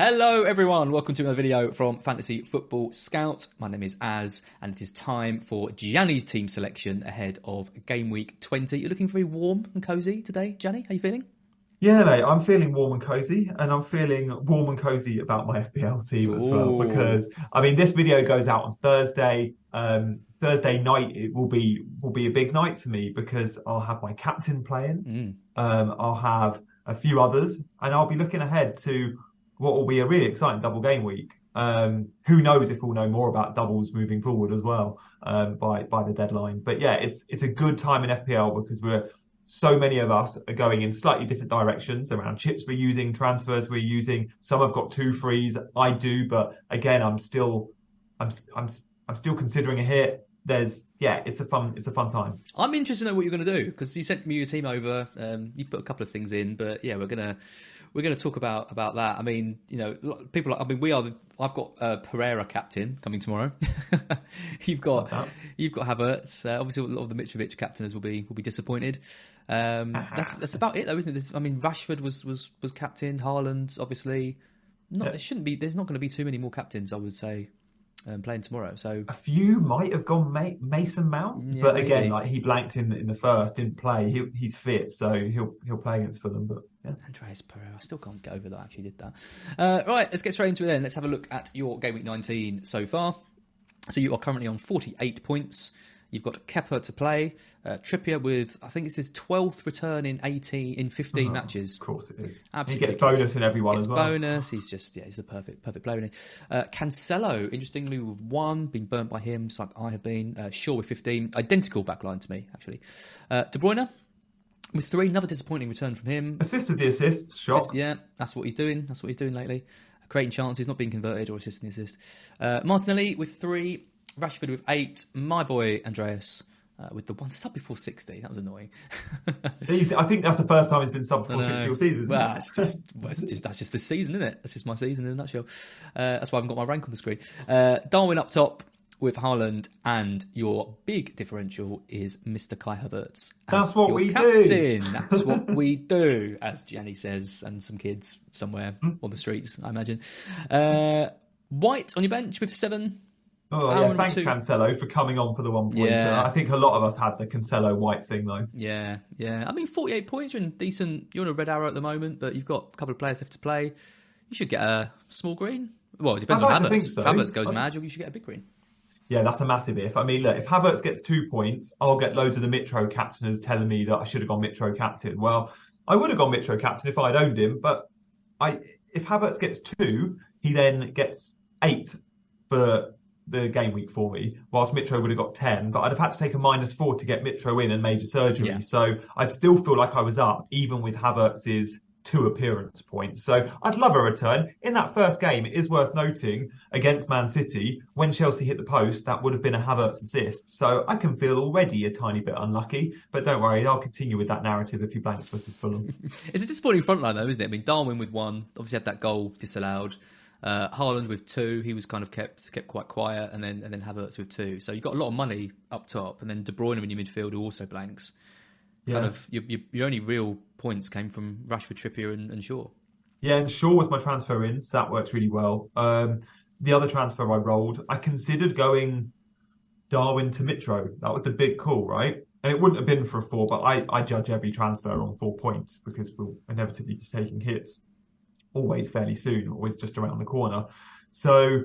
Hello, everyone. Welcome to another video from Fantasy Football Scout. My name is Az, and it is time for Gianni's team selection ahead of Game Week 20. You're looking very warm and cozy today, Gianni. How are you feeling? Yeah, mate, I'm feeling warm and cozy, and I'm feeling warm and cozy about my FPL team as well. Because I mean, this video goes out on Thursday. Um, Thursday night it will be will be a big night for me because I'll have my captain playing. Mm. Um, I'll have a few others, and I'll be looking ahead to what will be a really exciting double game week. Um, who knows if we'll know more about doubles moving forward as well um, by by the deadline. But yeah, it's it's a good time in FPL because we're so many of us are going in slightly different directions around chips we're using, transfers we're using. Some have got two frees. I do, but again, I'm still I'm I'm I'm still considering a hit. There's yeah, it's a fun it's a fun time. I'm interested to know what you're going to do because you sent me your team over. Um, you put a couple of things in, but yeah, we're gonna we're gonna talk about about that. I mean, you know, people. I mean, we are. The, I've got uh, Pereira captain coming tomorrow. you've got Like you've got Havertz. Uh, obviously, a lot of the Mitrovic captainers will be will be disappointed. Um, that's that's about it, though, isn't it? There's, I mean, Rashford was was was captain. Haaland, obviously. Not Yeah. there shouldn't be. There's not going to be too many more captains. I would say. Um, playing tomorrow, so A few might have gone Ma- Mason Mount, Yeah, but again, maybe. like he blanked in in the first, didn't play. He, he's fit, so he'll he'll play against Fulham. But yeah. Andreas Pereira. I still can't get over that I actually did that. Uh, right, let's get straight into it then. Let's have a look at your Game Week 19 so far. So you are currently on 48 points. You've got Kepa to play. Uh, Trippier with, I think it's his 12th return in 18, in 15 matches. Of course it is. Absolutely he gets bonus in everyone Gets as well. bonus. He's just yeah, he's the perfect perfect player. Uh, Cancelo, interestingly, with one been burnt by him, just like I have been. Uh, Shaw with fifteen, identical backline to me actually. Uh, De Bruyne with three, another disappointing return from him. Assisted the assist, shock. Assist- yeah, that's what he's doing. That's what he's doing lately. Creating chances, not being converted or assisting the assist. Uh, Martinelli with three, Rashford with eight, my boy Andreas uh, with the one sub before 60. That was annoying. I think that's the first time he's been sub before 60 all season. Well, it? it's just, well, it's just that's just the season, isn't it? That's just my season in a nutshell. Uh, that's why I haven't got my rank on the screen. Uh, Darwin up top with Haaland, and your big differential is Mr. Kai Havertz. That's what we do. That's what we do, as Gianni says, and some kids somewhere Hmm. on the streets, I imagine. Uh, White on your bench with seven. Oh yeah, um, thanks two. Cancelo for coming on for the one point. Yeah. I think a lot of us had the Cancelo white thing though. Yeah, yeah. I mean, 48 points, you're in decent. You're on a red arrow at the moment, but you've got a couple of players left to play. You should get a small green. Well, it depends I'd on like Havertz. so. If Havertz goes I- mad, you should get a big green. Yeah, that's a massive if. I mean, look, if Havertz gets two points, I'll get loads of the Mitro captainers telling me that I should have gone Mitro captain. Well, I would have gone Mitro captain if I'd owned him, but I if Havertz gets two, he then gets eight for the game week for me, whilst Mitro would have got ten. But I'd have had to take a minus four to get Mitro in and major surgery. Yeah. So I'd still feel like I was up, even with Havertz's two appearance points. So I'd love a return. In that first game, it is worth noting against Man City, when Chelsea hit the post, that would have been a Havertz assist. So I can feel already a tiny bit unlucky, but don't worry, I'll continue with that narrative if you blanks versus Fulham. it's a disappointing front line though, isn't it? I mean, Darwin with one, obviously had that goal disallowed. Uh, Haaland with two, he was kind of kept kept quite quiet, and then and then Havertz with two. So you got a lot of money up top, and then De Bruyne in your midfield who also blanks. Yeah. Kind of your, your, your only real points came from Rashford, Trippier, and, and Shaw. Yeah, and Shaw was my transfer in, so that works really well. Um, the other transfer I rolled, I considered going Darwin to Mitro. That was the big call, right? And it wouldn't have been for a four, but I, I judge every transfer on four points because we'll inevitably be taking hits always fairly soon, always just around the corner. So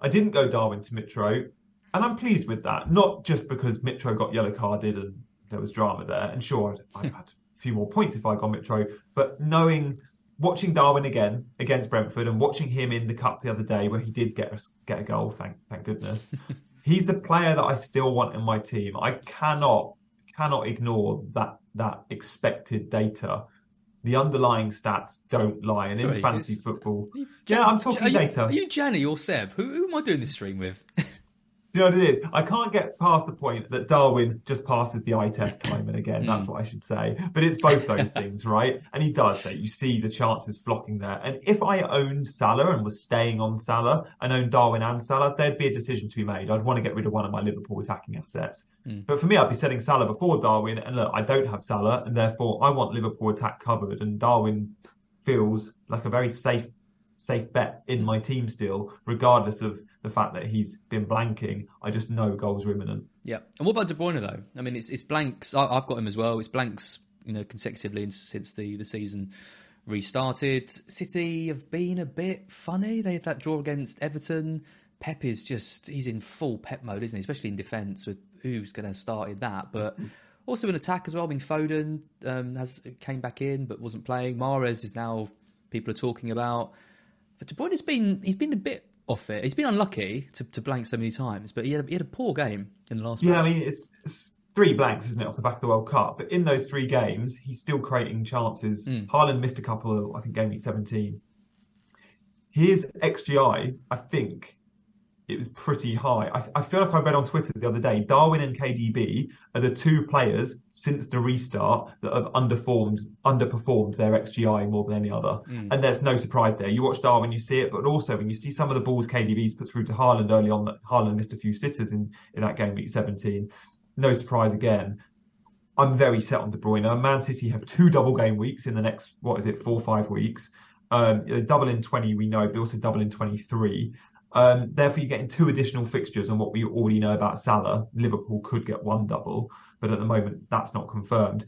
I didn't go Darwin to Mitro, and I'm pleased with that. Not just because Mitro got yellow carded and there was drama there, and sure, I'd, I'd hmm. had a few more points if I got Mitro, but knowing watching Darwin again against Brentford and watching him in the cup the other day where he did get a, get a goal, thank thank goodness. he's a player that I still want in my team. I cannot cannot ignore that that expected data the underlying stats don't lie. And Sorry, in fantasy football, yeah, I'm talking are data. are you Gianni or Seb? Who, who am I doing this stream with? you know what it is? I can't get past the point that Darwin just passes the eye test time and again. That's hmm. what I should say. But it's both those things, right? And he does say you see the chances flocking there. And if I owned Salah and was staying on Salah and owned Darwin and Salah, there'd be a decision to be made. I'd want to get rid of one of my Liverpool attacking assets. Mm. But for me, I'd be setting Salah before Darwin. And look, I don't have Salah, and therefore I want Liverpool attack covered. And Darwin feels like a very safe safe bet in my team still, regardless of the fact that he's been blanking. I just know goals are imminent. Yeah. And what about De Bruyne though? I mean, it's it's blanks. I, have got him as well. It's blanks, you know, consecutively since the the season restarted. City have been a bit funny. They had that draw against Everton. Pep is just he's in full Pep mode, isn't he? Especially in defence with who's going to start in that, but. Also in attack as well. I mean, Foden um, has came back in but wasn't playing. Mahrez is now people are talking about. But De Bruyne has been he's been a bit off it. He's been unlucky to, to blank so many times, but he had, he had a poor game in the last. Yeah, match. I mean it's, it's, three blanks, isn't it, off the back of the World Cup? But in those three games, he's still creating chances. Mm. Haaland missed a couple. I think game week seventeen. His XGI, I think, it was pretty high. I, I, feel like I read on Twitter the other day, Darwin and KDB are the two players since the restart that have underperformed underperformed their XGI more than any other. Mm. And there's no surprise there. You watch Darwin, you see it, but also when you see some of the balls KDB's put through to Haaland early on, that Haaland missed a few sitters in, in that game week 17. No surprise again. I'm very set on De Bruyne. Man City have two double game weeks in the next, what is it, four or five weeks. Um, double in 20, we know, but also double in 23. Um, therefore, you're getting two additional fixtures on what we already know about Salah. Liverpool could get one double, but at the moment, that's not confirmed.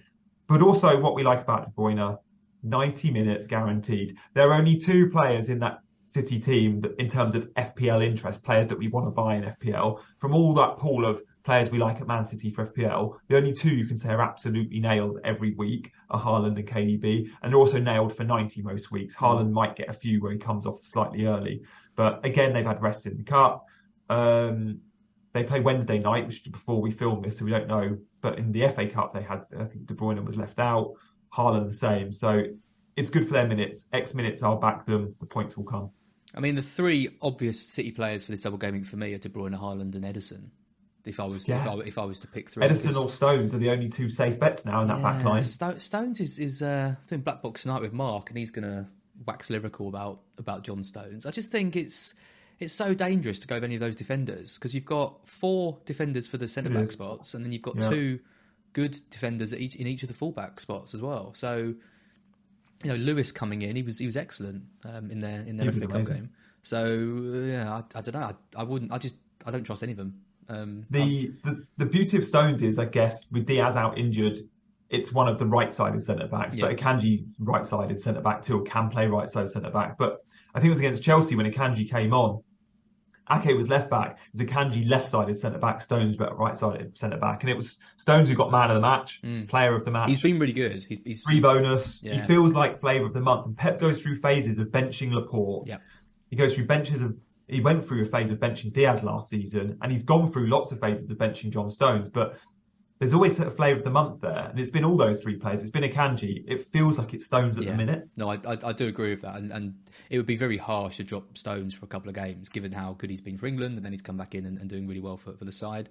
But also, what we like about De Bruyne, 90 minutes guaranteed. There are only two players in that City team that, in terms of FPL interest, players that we want to buy in FPL. From all that pool of players we like at Man City for FPL, the only two you can say are absolutely nailed every week are Haaland and KDB, and they're also nailed for 90 most weeks. Haaland might get a few where he comes off slightly early. But again, they've had rests in the cup. Um, they play Wednesday night, which is before we film this, so we don't know. But in the FA Cup, they had I think De Bruyne was left out, Haaland the same. So it's good for their minutes. X minutes, I'll back them. The points will come. I mean, the three obvious City players for this double gaming for me are De Bruyne, Haaland, and Ederson. If I was, yeah. if, I, if, I, was to pick three, Ederson or Stones are the only two safe bets now in that yeah, back line. Sto- Stones is is uh, doing black box tonight with Mark, and he's going to wax lyrical about about John Stones. I just think it's it's so dangerous to go with any of those defenders because you've got four defenders for the centre back spots, and then you've got yeah. two good defenders each, in each of the fullback spots as well. So you know, Lewis coming in, he was he was excellent um, in their in their FA Cup game. So yeah, I, I don't know. I, I, wouldn't. I just I don't trust any of them. Um, the, the the beauty of Stones is, I guess, with Dias out injured, it's one of the right-sided centre backs, yeah. but Akanji right-sided centre back too, can play right-sided centre back. But I think it was against Chelsea when Akanji came on. Ake was left back, Akanji left-sided centre back, Stones right-sided centre back, and it was Stones who got man of the match, mm. player of the match. He's been really good. He's, he's... free bonus. Yeah. He feels like flavour of the month. And Pep goes through phases of benching Laporte. Yeah. He goes through benches of. He went through a phase of benching Dias last season, and he's gone through lots of phases of benching John Stones. But there's always a flavour of the month there, and it's been all those three players. It's been Akanji. It feels like it's Stones at Yeah. the minute. No, I, I, I do agree with that, and, and it would be very harsh to drop Stones for a couple of games, given how good he's been for England, and then he's come back in and, and doing really well for, for the side.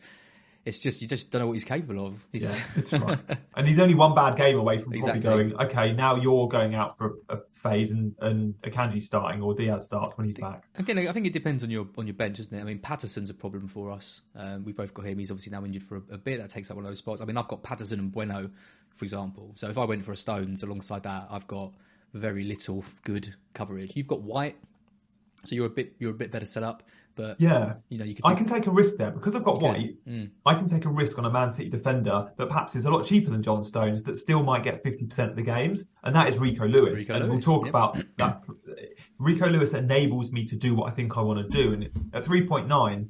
It's just you just don't know what he's capable of. He's, Yeah, it's right. and he's only one bad game away from Exactly. probably going, okay, now you're going out for a, phase and, and Akanji starting or Dias starts when he's back. Again, I think it depends on your on your bench, doesn't it? I mean, Patterson's a problem for us. Um, we've both got him. He's obviously now injured for a, a bit. That takes up one of those spots. I mean, I've got Patterson and Bueno, for example. So if I went for a Stones alongside that, I've got very little good coverage. You've got White, so you're a bit you're a bit better set up. But Yeah. you know, you could. I can take a risk there because I've got. White. Mm. I can take a risk on a Man City defender that perhaps is a lot cheaper than John Stones that still might get 50% of the games, and that is Rico Lewis. Rico and Lewis, we'll talk yep. about that. Rico Lewis enables me to do what I think I want to do, and at 3.9,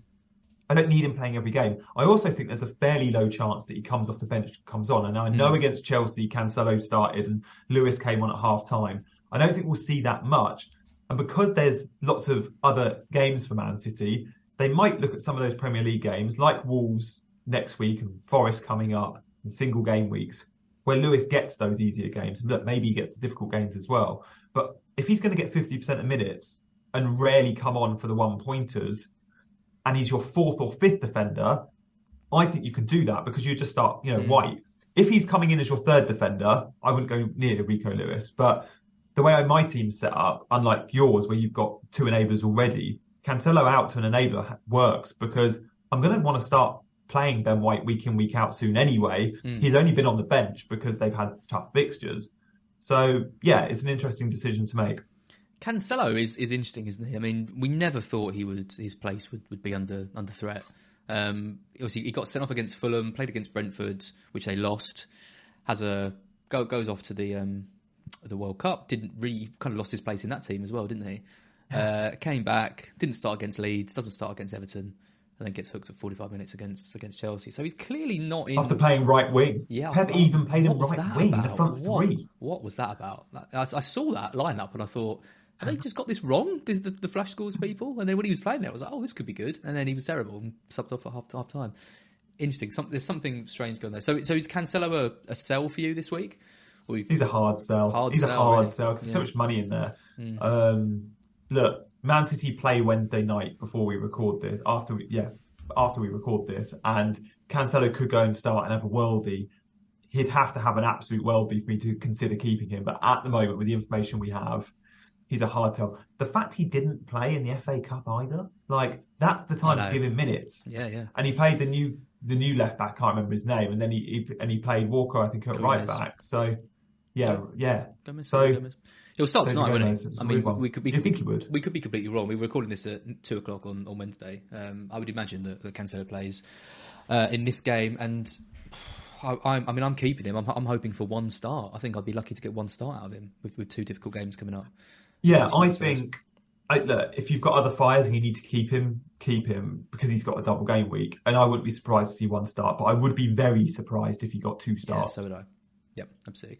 I don't need him playing every game. I also think there's a fairly low chance that he comes off the bench, comes on. And I Mm. know against Chelsea, Cancelo started and Lewis came on at half time. I don't think we'll see that much. And because there's lots of other games for Man City, they might look at some of those Premier League games, like Wolves next week and Forest coming up, and single game weeks, where Lewis gets those easier games. And look, maybe he gets the difficult games as well. But if he's going to get 50% of minutes and rarely come on for the one pointers, and he's your fourth or fifth defender, I think you can do that because you just start, you know, Mm. White. If he's coming in as your third defender, I wouldn't go near Rico Lewis. But the way my team's set up, unlike yours, where you've got two enablers already, Cancelo out to an enabler works because I'm going to want to start playing Ben White week in, week out soon anyway. Mm. He's only been on the bench because they've had tough fixtures. So, yeah, it's an interesting decision to make. Cancelo is, is interesting, isn't he? I mean, we never thought he would his place would, would be under under threat. Um, obviously, he got sent off against Fulham, played against Brentford, which they lost. Has a go, goes off to the um, the World Cup. Didn't really kind of lost his place in that team as well, didn't he? Uh, came back, didn't start against Leeds, doesn't start against Everton, and then gets hooked at 45 minutes against against Chelsea. So he's clearly not in. After playing right wing, Yeah, what- even played him right wing in the front what, three. What was that about? I, I saw that lineup and I thought, have they just got this wrong? This the, the flash scores people, and then when he was playing there, I was like, oh, this could be good, and then he was terrible and subbed off at half half time. Interesting. Some, there's something strange going there. So, so is Cancelo a, a sell for you this week? You- He's a hard sell. Hard He's sell, a hard really. sell because there's so much money in there. Mm. Um, look, Man City play Wednesday night before we record this. After we, yeah, after we record this, and Cancelo could go and start and have a worldie. He'd have to have an absolute worldie for me to consider keeping him. But at the moment, with the information we have, he's a hard sell. The fact he didn't play in the FA Cup either, like that's the time to give him minutes. yeah, yeah. And he played the new the new left back, I can't remember his name, and then he, he and he played Walker, I think, at right back. So yeah, Go- yeah. Gomez, So- Gomez. He'll start tonight, won't he? I mean, one. we could, we You think be, he would? we could be completely wrong. We were recording this at two o'clock on, on Wednesday. Um, I would imagine that, that Cancelo plays uh, in this game, and I, I'm, I mean, I'm keeping him. I'm, I'm hoping for one start. I think I'd be lucky to get one start out of him with, with two difficult games coming up. Yeah, That's I think I, look, if you've got other fires and you need to keep him, keep him because he's got a double game week. And I wouldn't be surprised to see one start, but I would be very surprised if he got two starts. Yeah, so would I. Yep, absolutely.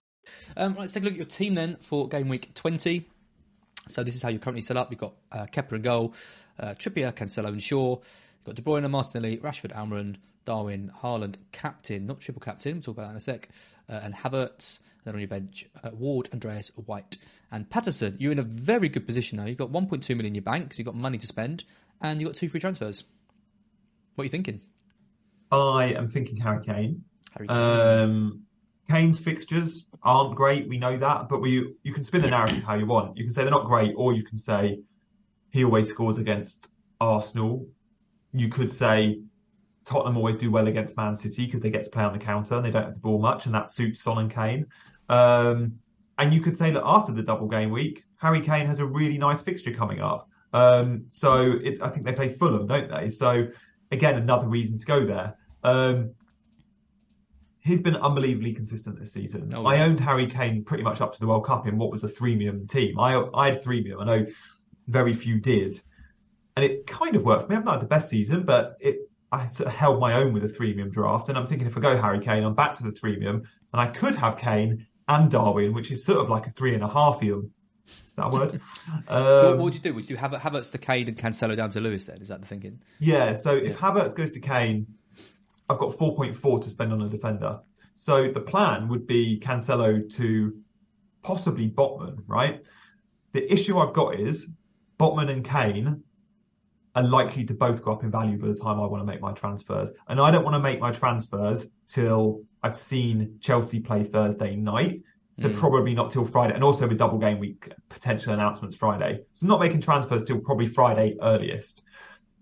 Um, let's take a look at your team then for game week 20. So this is how you're currently set up. You've got uh, Kepa and goal, uh, Trippier, Cancelo and Shaw. You've got De Bruyne, and Martinelli, Rashford, Almiron, Darwin, Haaland, captain, not triple captain, we'll talk about that in a sec, uh, and Havertz. Then on your bench, uh, Ward, Andreas, White, and Patterson. You're in a very good position now. You've got 1.2 million in your bank because you've got money to spend, and you've got two free transfers. What are you thinking? I am thinking Harry Kane. Harry Kane. Um, Kane's fixtures aren't great, we know that, but we you can spin the narrative how you want. You can say they're not great, or you can say he always scores against Arsenal. You could say Tottenham always do well against Man City because they get to play on the counter and they don't have the ball much, and that suits Son and Kane. Um, and you could say that after the double game week, Harry Kane has a really nice fixture coming up. Um, so it, I think they play Fulham, don't they? So again, another reason to go there. Um, he's been unbelievably consistent this season. Oh, I yeah. owned Harry Kane pretty much up to the World Cup in what was a three-premium team. I I had three-premium. I know very few did, and it kind of worked for me. I've not had the best season, but it I sort of held my own with a three-premium draft. And I'm thinking if I go Harry Kane, I'm back to the three-premium, and I could have Kane and Darwin, which is sort of like a three and a half-ium. Is that a word? so what Um, would you do? Would you have Havertz to Kane and Cancelo down to Lewis? Then is that the thinking? Yeah, so if Havertz goes to Kane, I've got 4.4 to spend on a defender. So the plan would be Cancelo to possibly Botman, right? The issue I've got is Botman and Kane are likely to both go up in value by the time I want to make my transfers. And I don't want to make my transfers till I've seen Chelsea play Thursday night. So Mm. probably not till Friday. And also with double game week, potential announcements Friday. So not making transfers till probably Friday earliest.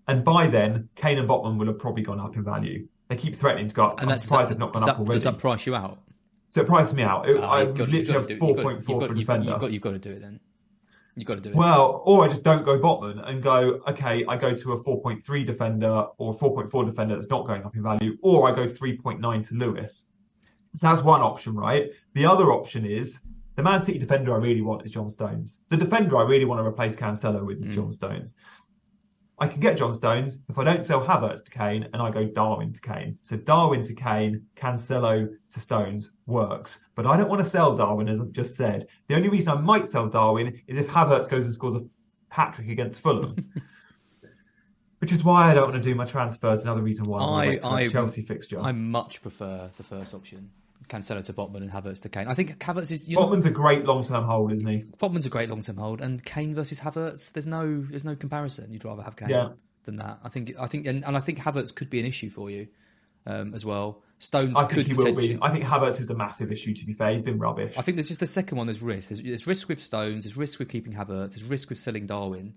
And by then, Kane and Botman will have probably gone up in value. They keep threatening to go up. And I'm that's surprised that, they've not gone does up that, already. does that price you out? So it priced me out. It, Ah, I got- literally have do it. 4.4 for got- a you've got- defender. You've got, you've got to do it then. You've got to do it. Well, or I just don't go Botman and go, okay, I go to a 4.3 defender or a 4.4 defender that's not going up in value, or I go 3.9 to Lewis. So that's one option, right? The other option is the Man City defender I really want is John Stones. The defender I really want to replace Cancelo with is John Stones. I can get John Stones if I don't sell Havertz to Kane and I go Darwin to Kane. So Darwin to Kane, Cancelo to Stones works. But I don't want to sell Darwin, as I've just said. The only reason I might sell Darwin is if Havertz goes and scores a hat trick against Fulham. Which is why I don't want to do my transfers. Another reason why I, I, Chelsea fixture. I much prefer the first option. Cancelo to Botman and Havertz to Kane. I think Havertz is. You're not- Botman's a great long-term hold, isn't he? Botman's a great long-term hold, and Kane versus Havertz. There's no, there's no comparison. You'd rather have Kane Yeah. than that. I think, I think, and, and I think Havertz could be an issue for you um, as well. Stones I could think he will be. I think Havertz is a massive issue. To be fair, he's been rubbish. I think there's just the second one. There's risk. There's, there's risk with Stones. There's risk with keeping Havertz. There's risk with selling Darwin.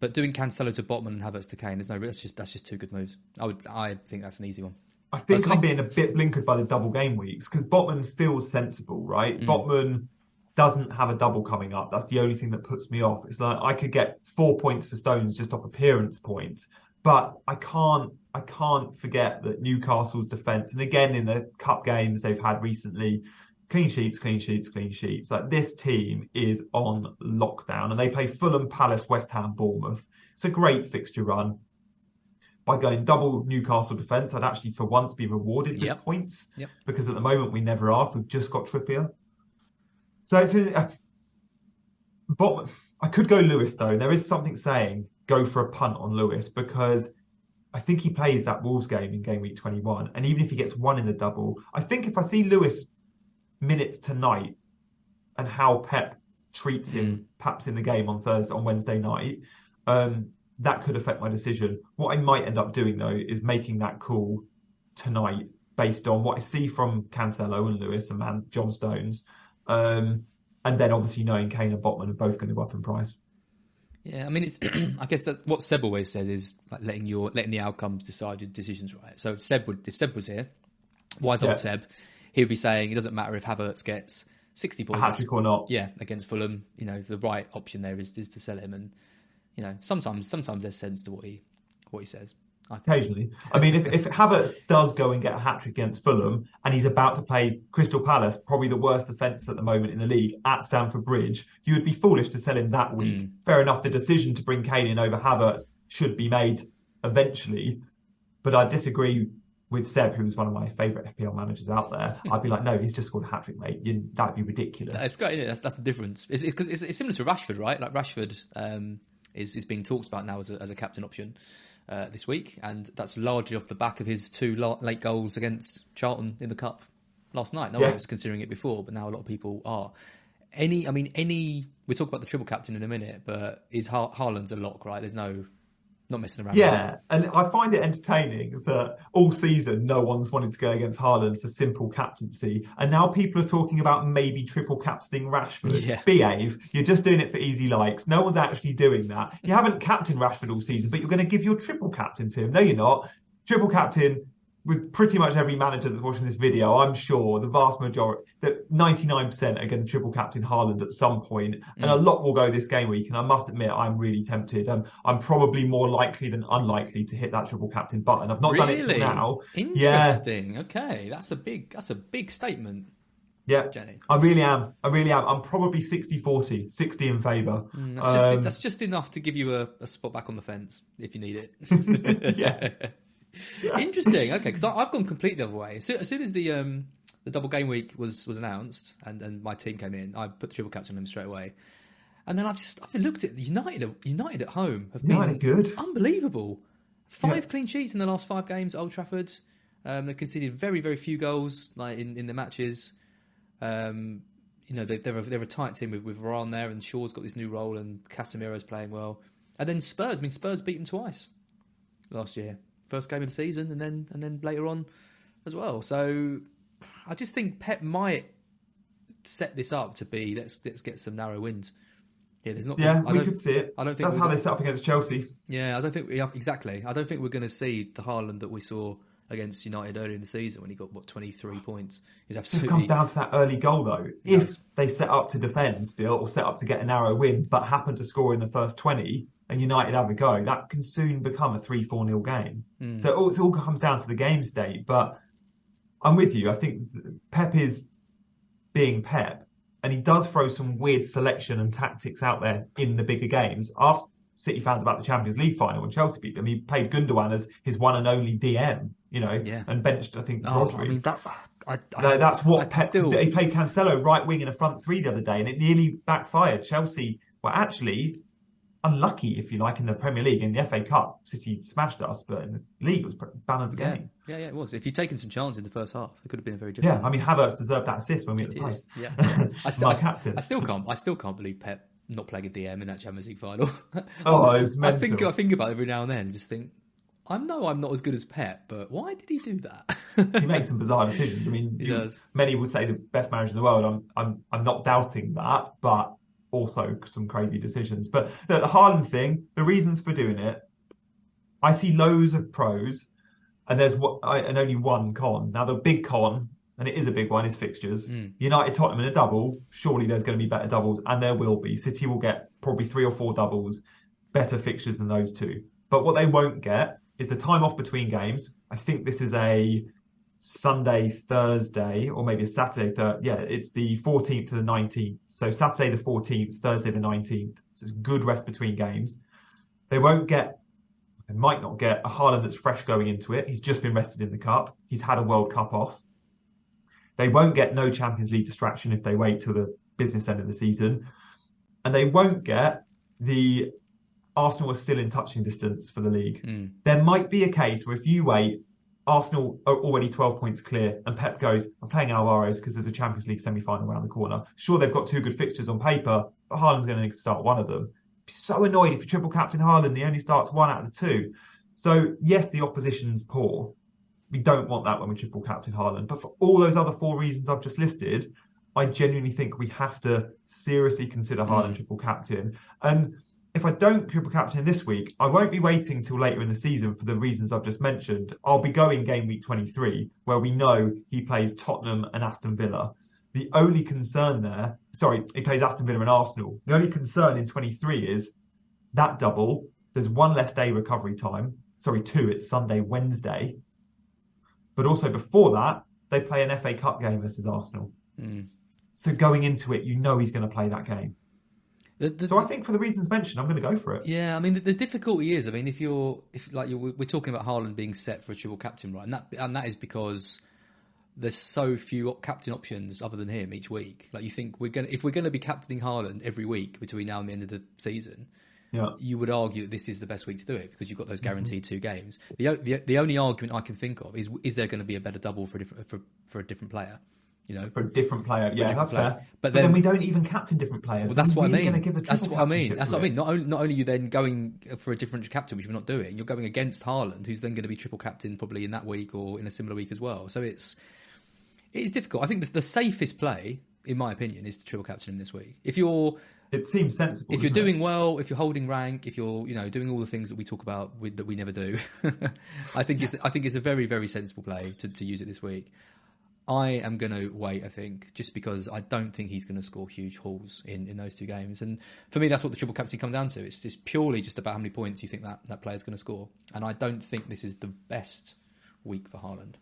But doing Cancelo to Botman and Havertz to Kane, there's no. That's just that's just two good moves. I would, I think that's an easy one. I think Personally. I'm being a bit blinkered by the double game weeks because Botman feels sensible, right? Mm. Botman doesn't have a double coming up. That's the only thing that puts me off. It's like I could get four points for Stones just off appearance points, but I can't. I can't forget that Newcastle's defence, and again in the cup games they've had recently, clean sheets, clean sheets, clean sheets. Like this team is on lockdown, and they play Fulham, Palace, West Ham, Bournemouth. It's a great fixture run by going double Newcastle defence, I'd actually for once be rewarded with points Yep. because at the moment we never are. We've just got Trippier. So it's a, uh, but I could go Lewis though. There is something saying go for a punt on Lewis because I think he plays that Wolves game in game week 21, and even if he gets one in the double, I think if I see Lewis minutes tonight and how Pep treats him, perhaps in the game on Thursday on Wednesday night, um, that could affect my decision. What I might end up doing though is making that call tonight based on what I see from Cancelo and Lewis and Man John Stones, um, and then obviously knowing Kane and Botman are both going to go up in price. Yeah, I mean, it's. I guess that what Seb always says is like letting your letting the outcomes decide your decisions, right? So if Seb would, if Seb was here, wise Yeah. old Seb, he would be saying it doesn't matter if Havertz gets sixty A points, hat trick or not. yeah, against Fulham. You know, the right option there is is to sell him, and you know, sometimes sometimes there's sense to what he what he says. I. Occasionally, I mean, if, if Havertz does go and get a hat trick against Fulham, and he's about to play Crystal Palace, probably the worst defence at the moment in the league at Stamford Bridge, you would be foolish to sell him that week. Fair enough, the decision to bring Kane in over Havertz should be made eventually, but I disagree with Seb, who's one of my favourite FPL managers out there. I'd be like, no, he's just scored a hat trick, mate. You, that'd be ridiculous. It's great. That's, that's the difference. It's, it's, it's similar to Rashford, right? Like Rashford um, is is being talked about now as a, as a captain option uh, this week, and that's largely off the back of his two late goals against Charlton in the cup last night. No Yeah. one was considering it before, but now a lot of people are. Any, I mean, any. We'll talk about the triple captain in a minute, but is Har- Haaland's a lock, right? There's no. Not messing around. Yeah, and I find it entertaining that all season no one's wanted to go against Haaland for simple captaincy, and now people are talking about maybe triple captaining Rashford. Yeah. Behave. You're just doing it for easy likes. No one's actually doing that. You haven't captained Rashford all season, but you're going to give your triple captain to him. No, you're not. Triple captain with pretty much every manager that's watching this video, I'm sure the vast majority, that 99% are going to triple captain Haaland at some point, and a Mm. lot will go this game week. And I must admit, I'm really tempted. Um, I'm probably more likely than unlikely to hit that triple captain button. I've not done it really? till now. Yeah, Interesting. Okay, that's a big that's a big statement. yeah. Gianni. I really am. I really am. I'm probably 60-40, 60 in favour. Mm, That's just, Um, that's just enough to give you a, a spot back on the fence if you need it. Yeah. Interesting. Okay, because I've gone completely the other way. As soon, as soon as the um, the double game week was was announced and, and my team came in, I put the triple captain on them straight away. And then I've just I've looked at the United. United at home have United been good. unbelievable. Five Yeah. clean sheets in the last five games at Old Trafford. Um, they've conceded very very few goals like in, in the matches. Um, you know they, they're a, they're a tight team with with Varane there, and Shaw's got this new role, and Casemiro's playing well. And then Spurs. I mean Spurs beat them twice last year, first game of the season, and then and then later on as well. So I just think Pep might set this up to be let's let's get some narrow wins. Yeah, there's not. Yeah, I we could see it. I don't think That's how gonna- they set up against Chelsea. Yeah, I don't think yeah, exactly. I don't think we're going to see the Haaland that we saw against United earlier in the season when he got what 23 points. He was It just comes down to that early goal, though. If they set up to defend still, or set up to get a narrow win, but happen to score in the first 20, and United have a go, that can soon become a 3 4 nil game. Mm. So it all, it all comes down to the game state. But I'm with you. I think Pep is being Pep, and he does throw some weird selection and tactics out there in the bigger games. Ask City fans about the Champions League final when Chelsea beat them. He played Gundogan as his one and only DM, you know, Yeah. and benched, I think, Oh, Rodri. I mean that. I, I, No, that's what I Pep. still. He played Cancelo right wing in a front three the other day, and it nearly backfired. Chelsea were actually unlucky, if you like, in the Premier League. In the FA Cup, City smashed us, but in the league it was a balanced Yeah, game. yeah, yeah, it was. If you'd taken some chance in the first half, it could have been a very different. Yeah, I mean Havertz deserved that assist when we hit the post. Yeah, I my still, I, captain. I still can't. I still can't believe Pep not playing a DM in that Champions League final. Oh, it was I think. I think about it every now and then. Just think, I know I'm not as good as Pep, but why did he do that? he makes some bizarre decisions. I mean, He you- does. many would say the best manager in the world. I'm, I'm, I'm not doubting that, but also some crazy decisions. But the, Haaland thing, the reasons for doing it, I see loads of pros, and there's what, I, and only one con. Now the big con, and it is a big one, is fixtures. Mm. United, Tottenham in a double. Surely there's going to be better doubles, and there will be. City will get probably three or four doubles, better fixtures than those two. But what they won't get is the time off between games. I think this is a Sunday, Thursday, or maybe a Saturday. Thir- yeah, it's the 14th to the 19th. So Saturday the 14th, Thursday the 19th. So it's good rest between games. They won't get, they might not get a Haaland that's fresh going into it. He's just been rested in the cup. He's had a World Cup off. They won't get no Champions League distraction if they wait till the business end of the season. And they won't get the Arsenal are still in touching distance for the league. Mm. There might be a case where if you wait, Arsenal are already 12 points clear, and Pep goes, I'm playing Alvarez because there's a Champions League semi final around the corner. Sure, they've got two good fixtures on paper, but Haaland's going to start one of them. Be so annoyed if you triple captain Haaland, he only starts one out of the two. So, yes, the opposition's poor. We don't want that when we triple captain Haaland. But for all those other four reasons I've just listed, I genuinely think we have to seriously consider Haaland Mm. triple captain. And if I don't triple captain this week, I won't be waiting till later in the season for the reasons I've just mentioned. I'll be going game week 23, where we know he plays Tottenham and Aston Villa. The only concern there, sorry, he plays Aston Villa and Arsenal. The only concern in 23 is that double. There's one less day recovery time. Sorry, two. It's Sunday, Wednesday. But also before that, they play an FA Cup game versus Arsenal. Mm. So going into it, you know he's going to play that game. The- the- So I think for the reasons mentioned, I'm going to go for it. Yeah, I mean the, the difficulty is, I mean, if you're if like you're, we're talking about Haaland being set for a triple captain, right? And that and that is because there's so few captain options other than him each week. Like you think we're gonna if we're gonna be captaining Haaland every week between now and the end of the season, Yeah. you would argue this is the best week to do it because you've got Mm-hmm. those guaranteed two games. The, the the only argument I can think of is is there going to be a better double for a different for, for a different player? You know, for a different player. Yeah, different that's player. fair. But But, then, then- we don't even captain different players. Well, that's what I mean. That's what I mean. That's what I mean. Not only, not only are you then going for a different captain, which we're not doing, you're going against Haaland, who's then going to be triple captain probably in that week or in a similar week as well. So it's it is difficult. I think the, the safest play, in my opinion, is to triple captain him this week. If you're It seems sensible. if you're doesn't it? doing well, if you're holding rank, if you're you know doing all the things that we talk about with, that we never do, I think it's I think it's a very very sensible play to, to use it this week. I am going to wait. I think just because I don't think he's going to score huge hauls in, in those two games, and for me that's what the triple captain comes down to. It's just purely just about how many points you think that that player's going to score, and I don't think this is the best week for Haaland.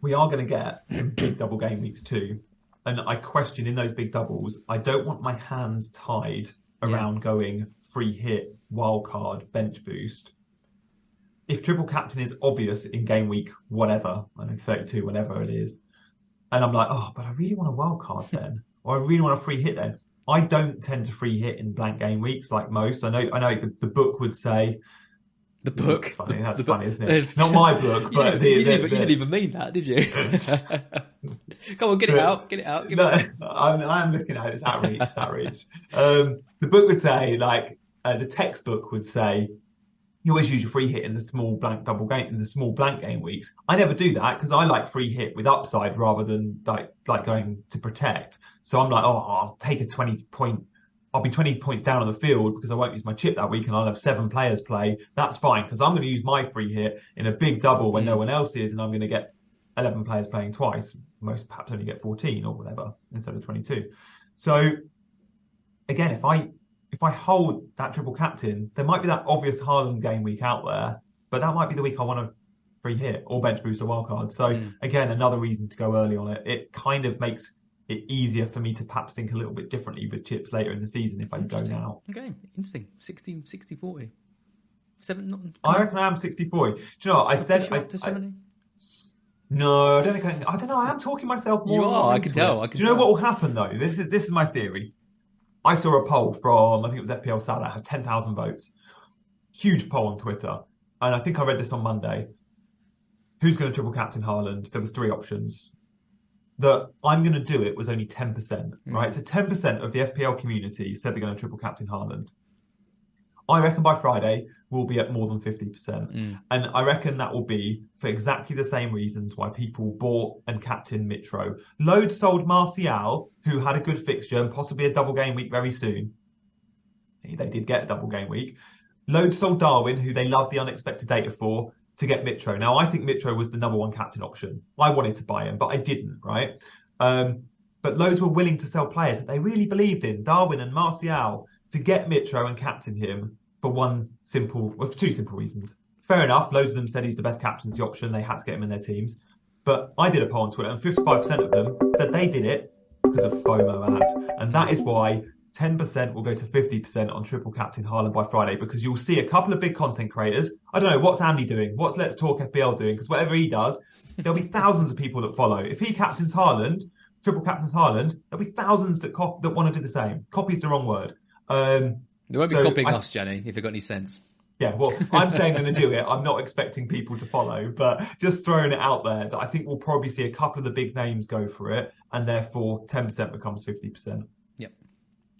we are going to get some big double game weeks too. And I question in those big doubles, I don't want my hands tied around going free hit, wild card, bench boost. If triple captain is obvious in game week, whatever, I know 32, whatever it is, and I'm like, oh, but I really want a wild card then, or I really want a free hit then. I don't tend to free hit in blank game weeks like most. I know, I know the, the book would say The book, That's funny. That's the funny, isn't it? there's- Not my book, You but didn't, the- you, the- didn't, you didn't even mean that, did you? Come on, get it out, get it out. No, it I'm, I'm looking at it. It's outreach, It's outrage. Um, the book would say, like, uh, the textbook would say, you always use your free hit in the small blank double game in the small blank game weeks. I never do that because I like free hit with upside rather than like like going to protect. So I'm like, oh, I'll take a 20 point. I'll be 20 points down on the field because I won't use my chip that week and I'll have seven players play. That's fine because I'm going to use my free hit in a big double when no mm. one else is, and I'm going to get 11 players playing twice. Most perhaps only get 14 or whatever instead of 22. So again, if I if I hold that triple captain, there might be that obvious Haaland game week out there, but that might be the week I want to free hit or bench boost or wild card. So hmm. again, another reason to go early on it. It kind of makes it easier for me to perhaps think a little bit differently with chips later in the season if I go now. Okay, interesting. 60, 60 40. Seven, not, I reckon I am 64. Do you know what? I said I, to I- 70? no, I don't think I, I don't know. I am talking myself more. You are, I can tell, it. I can Do you know tell. what will happen though? This is this is my theory. I saw a poll from I think it was FPL Salah had 10,000 votes. Huge poll on Twitter, and I think I read this on Monday. Who's going to triple captain Haaland? There was three options. That I'm going to do it was only 10%, right? Mm. So 10% of the FPL community said they're going to triple captain Haaland. I reckon by Friday we'll be at more than 50%. And I reckon that will be for exactly the same reasons why people bought and captained Mitro. Loads sold Martial, who had a good fixture and possibly a double game week very soon. They did get a double game week. Loads sold Darwin, who they loved the unexpected data for, to get Mitro. Now, I think Mitro was the number one captain option. I wanted to buy him, but I didn't, right? Um, but loads were willing to sell players that they really believed in, Darwin and Martial, to get Mitro and captain him for one simple, well, for two simple reasons. Fair enough, loads of them said he's the best captaincy option. They had to get him in their teams. But I did a poll on Twitter, and 55% of them said they did it because of FOMO ads. And that is why 10% will go to 50% on triple captain Haaland by Friday because you'll see a couple of big content creators. I don't know, what's Andy doing? What's Let's Talk FPL doing? Because whatever he does, there'll be thousands of people that follow. If he captains Haaland, triple captains Haaland, there'll be thousands that, cop- that want to do the same. Copy's the wrong word. Um, They won't be so copying I- us, Gianni, if they've got any sense. yeah, well, I'm saying going to do it. I'm not expecting people to follow, but just throwing it out there that I think we'll probably see a couple of the big names go for it, and therefore 10% becomes 50%. Yep.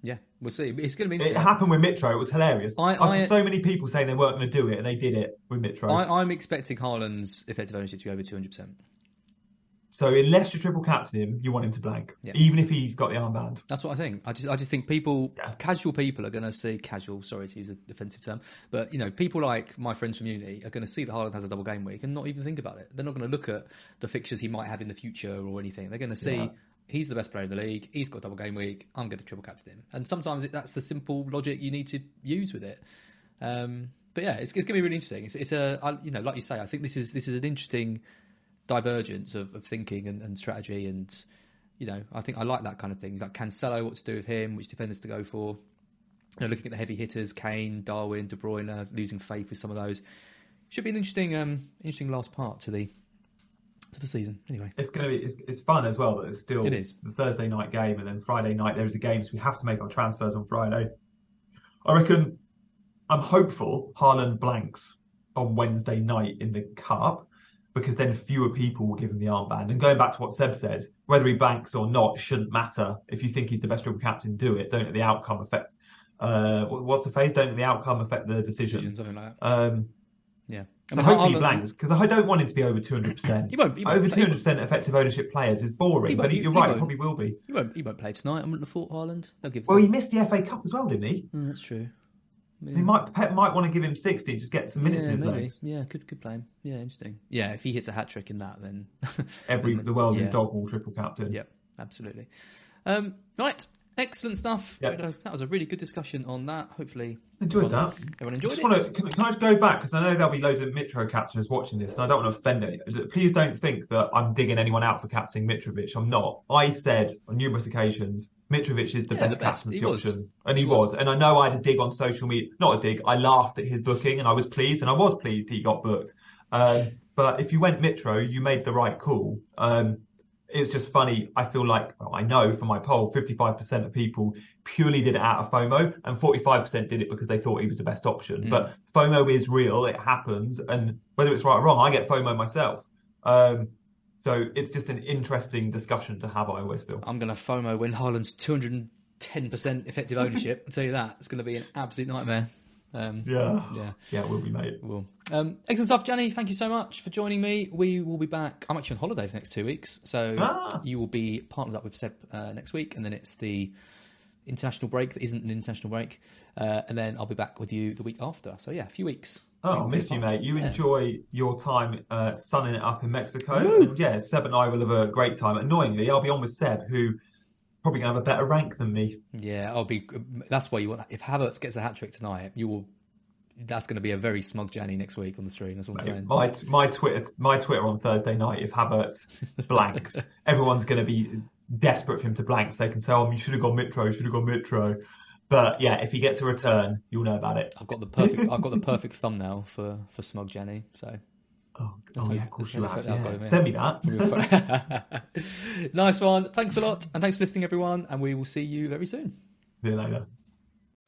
Yeah, we'll see. It's going to be It happened with Mitro. It was hilarious. I- I, saw so many people saying they weren't going to do it, and they did it with Mitro. I, I'm expecting Haaland's effective ownership to be over 200%. So unless you triple captain him, you want him to blank, Yeah. even if he's got the armband. That's what I think. I just, I just think people, casual people are going to see casual. Sorry to use a defensive term, but you know, people like my friends from uni are going to see that Haaland has a double game week and not even think about it. They're not going to look at the fixtures he might have in the future or anything. They're going to see Yeah. he's the best player in the league. He's got a double game week. I'm going to triple captain him. And sometimes that's the simple logic you need to use with it. Um, but yeah, it's, it's going to be really interesting. It's, it's a, I, you know, like you say, I think this is this is an interesting divergence of, of thinking and, and strategy and you know I think I like that kind of thing. Like Cancelo, what to do with him, which defenders to go for. You know, looking at the heavy hitters, Kane, Darwin, De Bruyne, losing faith with some of those. Should be an interesting, um, interesting last part to the to the season. Anyway, It's going to be it's, it's fun as well that it's still It is. the Thursday night game, and then Friday night there is a game, so we have to make our transfers on Friday. I reckon I'm hopeful Haaland blanks on Wednesday night in the cup. Because then fewer people will give him the armband. And going back to what Seb says, whether he banks or not shouldn't matter. If you think he's the best dribble captain, do it. Don't let the outcome affect. Uh, what's the phrase? Don't let the outcome affect the decision. Decision, something like that. Um, Yeah. so hopefully he blanks because I don't want him to be over 200%. He won't- he won't over 200% effective ownership players is boring, He but won't- you're he right, he probably will be. He won't. He won't play tonight. I wouldn't have thought Haaland. They'll give. Well, he missed the FA Cup as well, didn't he? Mm, that's true. He might Pep might want to give him 60 just get some minutes yeah, in his maybe. legs. Yeah, could could play him. Yeah, interesting. Yeah, if he hits a hat trick in that, then Every then the world is dog wall triple captain. Yep, absolutely. Um, right, excellent stuff. That was a really good discussion on that. Hopefully, Enjoyed everyone, that. Everyone enjoyed just it. want to can, can I just go back because I know there'll be loads of Mitro captains watching this, and I don't want to offend anyone. Please don't think that I'm digging anyone out for captaining Mitrovic. I'm not. I said on numerous occasions Mitrovic is the Yeah, best captaincy He was. option, and he, was. And I know I had a dig on social media, not a dig. I laughed at his booking, and I was pleased, and I was pleased he got booked. Um, but if you went Mitro, you made the right call. Um, it's just funny. I feel like well, I know from my poll, 55% of people purely did it out of FOMO, and 45% did it because they thought he was the best option. Mm. But FOMO is real; it happens, and whether it's right or wrong, I get FOMO myself. Um, so it's just an interesting discussion to have. I always feel. I'm going to FOMO when Haaland's 210% effective ownership. I'll tell you that. It's going to be an absolute nightmare. Um, Yeah, Yeah. yeah, it will be mate. We'll. Um, excellent stuff, Jenny. Thank you so much for joining me. We will be back. I'm actually on holiday for the next two weeks, so Ah. you will be partnered up with Seb uh, next week, and then it's the international break that isn't an international break, uh, and then I'll be back with you the week after. So yeah, a few weeks. Oh, I'll miss you, mate. You Yeah. enjoy your time uh, sunning it up in Mexico. Woo! And yeah, Seb and I will have a great time. Annoyingly, I'll be on with Seb, who probably to have a better rank than me. Yeah, I'll be. That's why you want. If Havertz gets a hat trick tonight, you will. That's going to be a very smug Jenny next week on the stream. That's what I'm saying. My my Twitter my Twitter on Thursday night. If Havertz blanks, everyone's going to be desperate for him to blank. So they can say, "Oh, you should have gone Mitro. Should have gone Mitro." But yeah, if he gets a return, you'll know about it. I've got the perfect. I've got the perfect thumbnail for for smug Jenny. So Oh, oh yeah, of course you have. Yeah. I've got him in. Send me that. nice one. Thanks a lot, and thanks for listening, everyone. And we will see you very soon. See you later.